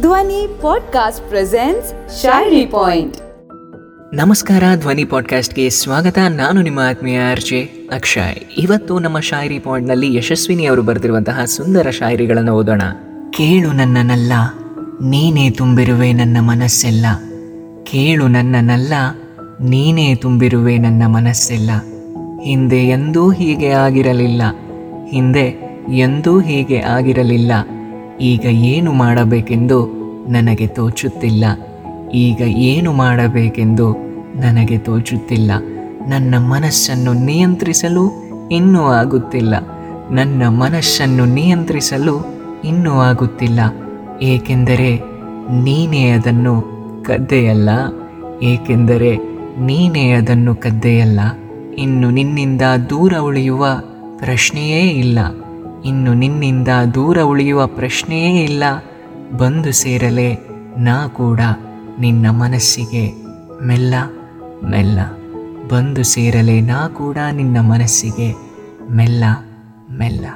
ಧ್ವನಿ podcast presents ಶಾಯರಿ point. ನಮಸ್ಕಾರ ಧ್ವನಿ ಪಾಡ್ಕಾಸ್ಟ್ಗೆ ಸ್ವಾಗತ. ನಾನು ನಿಮ್ಮ ಆತ್ಮೀಯ ಅರ್ಜೆ ಅಕ್ಷಯ್. ಇವತ್ತು ನಮ್ಮ ಶಾಯರಿ ಪಾಯಿಂಟ್ನಲ್ಲಿ ಯಶಸ್ವಿನಿ ಅವರು ಬರೆದಿರುವಂತಹ ಸುಂದರ ಶಾಯರಿಗಳನ್ನು ಓದೋಣ. ಕೇಳು ನನ್ನನಲ್ಲ ನೀನೇ ತುಂಬಿರುವೆ ನನ್ನ ಮನಸ್ಸೆಲ್ಲ. ಕೇಳು ನನ್ನನಲ್ಲ ನೀನೇ ತುಂಬಿರುವೆ ನನ್ನ ಮನಸ್ಸೆಲ್ಲ. ಹಿಂದೆ ಎಂದೂ ಹೀಗೆ ಆಗಿರಲಿಲ್ಲ ಹಿಂದೆ ಎಂದೂ ಹೀಗೆ ಆಗಿರಲಿಲ್ಲ. ಈಗ ಏನು ಮಾಡಬೇಕೆಂದು ನನಗೆ ತೋಚುತ್ತಿಲ್ಲ. ಈಗ ಏನು ಮಾಡಬೇಕೆಂದು ನನಗೆ ತೋಚುತ್ತಿಲ್ಲ. ನನ್ನ ಮನಸ್ಸನ್ನು ನಿಯಂತ್ರಿಸಲು ಇನ್ನೂ ಆಗುತ್ತಿಲ್ಲ. ನನ್ನ ಮನಸ್ಸನ್ನು ನಿಯಂತ್ರಿಸಲು ಇನ್ನೂ ಆಗುತ್ತಿಲ್ಲ. ಏಕೆಂದರೆ ನೀನೇ ಅದನ್ನು ಕದ್ದೆಯಲ್ಲ. ಏಕೆಂದರೆ ನೀನೇ ಅದನ್ನು ಕದ್ದೆಯಲ್ಲ. ಇನ್ನು ನಿನ್ನಿಂದ ದೂರ ಉಳಿಯುವ ಪ್ರಶ್ನೆಯೇ ಇಲ್ಲ. ಇನ್ನು ನಿನ್ನಿಂದ ದೂರ ಉಳಿಯುವ ಪ್ರಶ್ನೆಯೇ ಇಲ್ಲ. ಬಂದು ಸೇರಲೆ, ನಾ ಕೂಡ ನಿನ್ನ ಮನಸ್ಸಿಗೆ. ಮೆಲ್ಲ ಮೆಲ್ಲ. ಬಂದು ಸೇರಲೆ, ನಾ ಕೂಡ ನಿನ್ನ ಮನಸ್ಸಿಗೆ. ಮೆಲ್ಲ ಮೆಲ್ಲ.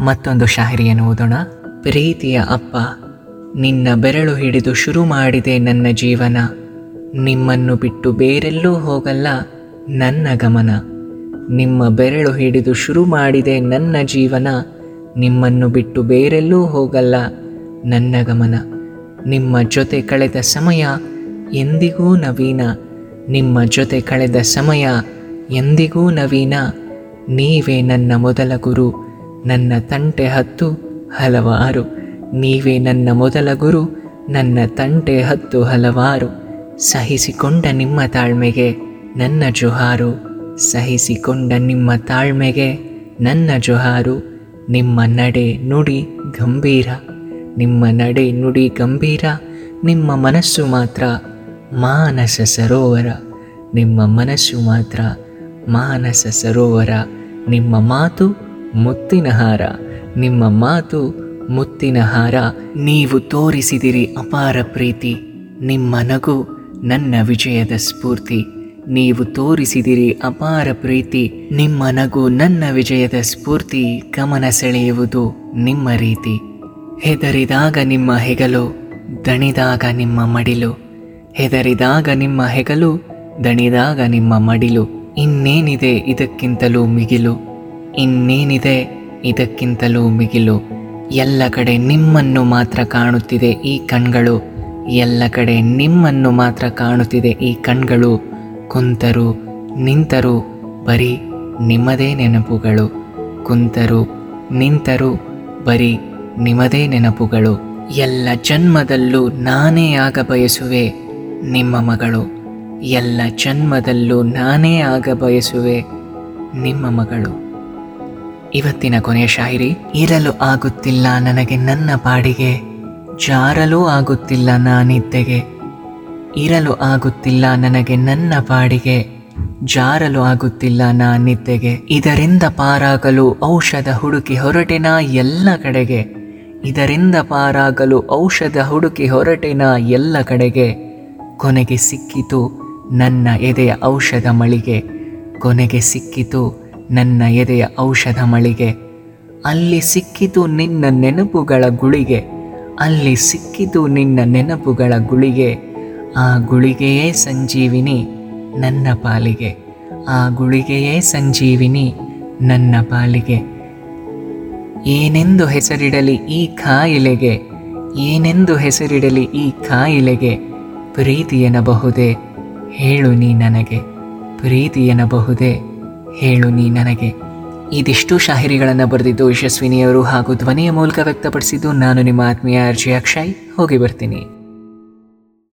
ಮತ್ತೊಂದು ಶಾಹಿರಿಯನ್ನು ಓದೋಣ. ಪ್ರೀತಿಯ ಅಪ್ಪ, ನಿನ್ನ ಬೆರಳು ಹಿಡಿದು ಶುರು ಮಾಡಿದೆ ನನ್ನ ಜೀವನ. ನಿಮ್ಮನ್ನು ಬಿಟ್ಟು ಬೇರೆಲ್ಲೂ ಹೋಗಲ್ಲ ನನ್ನ ಗಮನ. ನಿಮ್ಮ ಬೆರಳು ಹಿಡಿದು ಶುರು ಮಾಡಿದೆ ನನ್ನ ಜೀವನ. ನಿಮ್ಮನ್ನು ಬಿಟ್ಟು ಬೇರೆಲ್ಲೂ ಹೋಗಲ್ಲ ನನ್ನ ಗಮನ. ನಿಮ್ಮ ಜೊತೆ ಕಳೆದ ಸಮಯ ಎಂದಿಗೂ ನವೀನ. ನಿಮ್ಮ ಜೊತೆ ಕಳೆದ ಸಮಯ ಎಂದಿಗೂ ನವೀನ. ನೀವೇ ನನ್ನ ಮೊದಲ ಗುರು, ನನ್ನ ತಂಟೆ ಹತ್ತು ಹಲವಾರು. ನೀವೇ ನನ್ನ ಮೊದಲ ಗುರು, ನನ್ನ ತಂಟೆ ಹತ್ತು ಹಲವಾರು. ಸಹಿಸಿಕೊಂಡ ನಿಮ್ಮ ತಾಳ್ಮೆಗೆ ನನ್ನ ಜುಹಾರು. ಸಹಿಸಿಕೊಂಡ ನಿಮ್ಮ ತಾಳ್ಮೆಗೆ ನನ್ನ ಜೊಹಾರು, ನಿಮ್ಮ ನಡೆ ನುಡಿ ಗಂಭೀರ, ನಿಮ್ಮ ನಡೆ ನುಡಿ ಗಂಭೀರ, ನಿಮ್ಮ ಮನಸ್ಸು ಮಾತ್ರ ಮಾನಸ ಸರೋವರ, ನಿಮ್ಮ ಮನಸ್ಸು ಮಾತ್ರ ಮಾನಸ ಸರೋವರ, ನಿಮ್ಮ ಮಾತು ಮುತ್ತಿನ ಹಾರ, ನಿಮ್ಮ ಮಾತು ಮುತ್ತಿನ ಹಾರ. ನೀವು ತೋರಿಸಿದಿರಿ ಅಪಾರ ಪ್ರೀತಿ, ನಿಮ್ಮ ನಗು ನನ್ನ ವಿಜಯದ ಸ್ಫೂರ್ತಿ. ನೀವು ತೋರಿಸಿದಿರಿ ಅಪಾರ ಪ್ರೀತಿ. ನಿಮ್ಮ ನಗು ನನ್ನ ವಿಜಯದ ಸ್ಫೂರ್ತಿ, ಗಮನ ಸೆಳೆಯುವುದು ನಿಮ್ಮ ರೀತಿ. ಹೆದರಿದಾಗ ನಿಮ್ಮ ಹೆಗಲು, ದಣಿದಾಗ ನಿಮ್ಮ ಮಡಿಲು. ಹೆದರಿದಾಗ ನಿಮ್ಮ ಹೆಗಲು, ದಣಿದಾಗ ನಿಮ್ಮ ಮಡಿಲು. ಇನ್ನೇನಿದೆ ಇದಕ್ಕಿಂತಲೂ ಮಿಗಿಲು. ಇನ್ನೇನಿದೆ ಇದಕ್ಕಿಂತಲೂ ಮಿಗಿಲು. ಎಲ್ಲ ಕಡೆ ನಿಮ್ಮನ್ನು ಮಾತ್ರ ಕಾಣುತ್ತಿದೆ ಈ ಕಣ್ಗಳು. ಎಲ್ಲ ಕಡೆ ನಿಮ್ಮನ್ನು ಮಾತ್ರ ಕಾಣುತ್ತಿದೆ ಈ ಕಣ್ಗಳು. ಕುಂತರು ನಿಂತರು ಬರೀ ನಿಮ್ಮದೇ ನೆನಪುಗಳು. ಕುಂತರು ನಿಂತರು ಬರೀ ನಿಮ್ಮದೇ ನೆನಪುಗಳು. ಎಲ್ಲ ಜನ್ಮದಲ್ಲೂ ನಾನೇ ಆಗ ಬಯಸುವೆ ನಿಮ್ಮ ಮಗಳು. ಎಲ್ಲ ಜನ್ಮದಲ್ಲೂ ನಾನೇ ಆಗ ಬಯಸುವೆ ನಿಮ್ಮ ಮಗಳು. ಇವತ್ತಿನ ಕೊನೆಯ ಶಾಯರಿ, ಇರಲು ಆಗುತ್ತಿಲ್ಲ ನನಗೆ ನನ್ನ ಪಾಡಿಗೆ, ಜಾರಲು ಆಗುತ್ತಿಲ್ಲ ನಾನಿದ್ದೆಗೆ. ಇರಲು ಆಗುತ್ತಿಲ್ಲ ನನಗೆ ನನ್ನ ಪಾಡಿಗೆ, ಜಾರಲು ಆಗುತ್ತಿಲ್ಲ ನಾ ನಿದ್ದೆಗೆ. ಇದರಿಂದ ಪಾರಾಗಲು ಔಷಧ ಹುಡುಕಿ ಹೊರಟೆನ ಎಲ್ಲ ಕಡೆಗೆ. ಇದರಿಂದ ಪಾರಾಗಲು ಔಷಧ ಹುಡುಕಿ ಹೊರಟೆನ ಎಲ್ಲ ಕಡೆಗೆ. ಕೊನೆಗೆ ಸಿಕ್ಕಿತು ನನ್ನ ಎದೆಯ ಔಷಧ ಮಳಿಗೆ. ಕೊನೆಗೆ ಸಿಕ್ಕಿತು ನನ್ನ ಎದೆಯ ಔಷಧ ಮಳಿಗೆ. ಅಲ್ಲಿ ಸಿಕ್ಕಿತು ನಿನ್ನ ನೆನಪುಗಳ ಗುಳಿಗೆ. ಅಲ್ಲಿ ಸಿಕ್ಕಿತು ನಿನ್ನ ನೆನಪುಗಳ ಗುಳಿಗೆ. ಆ ಗುಳಿಗೆಯೇ ಸಂಜೀವಿನಿ ನನ್ನ ಪಾಲಿಗೆ. ಆ ಗುಳಿಗೆಯೇ ಸಂಜೀವಿನಿ ನನ್ನ ಪಾಲಿಗೆ. ಏನೆಂದು ಹೆಸರಿಡಲಿ ಈ ಕಾಯಿಲೆಗೆ ಏನೆಂದು ಹೆಸರಿಡಲಿ ಈ ಕಾಯಿಲೆಗೆ ಪ್ರೀತಿ ಎನ್ನಬಹುದೇ? ಹೇಳು ನೀ ನನಗೆ. ಪ್ರೀತಿ ಎನ್ನಬಹುದೇ? ಹೇಳು ನೀ ನನಗೆ. ಇದಿಷ್ಟು ಶಾಹಿರಿಗಳನ್ನು ಬರೆದಿದ್ದು ಯಶಸ್ವಿನಿಯವರು ಹಾಗೂ ಧ್ವನಿಯ ಮೂಲಕ ವ್ಯಕ್ತಪಡಿಸಿದ್ದು ನಾನು ನಿಮ್ಮ ಆತ್ಮೀಯ ಅರ್ಜಿ ಅಕ್ಷಯ್. ಹೋಗಿ ಬರ್ತೀನಿ.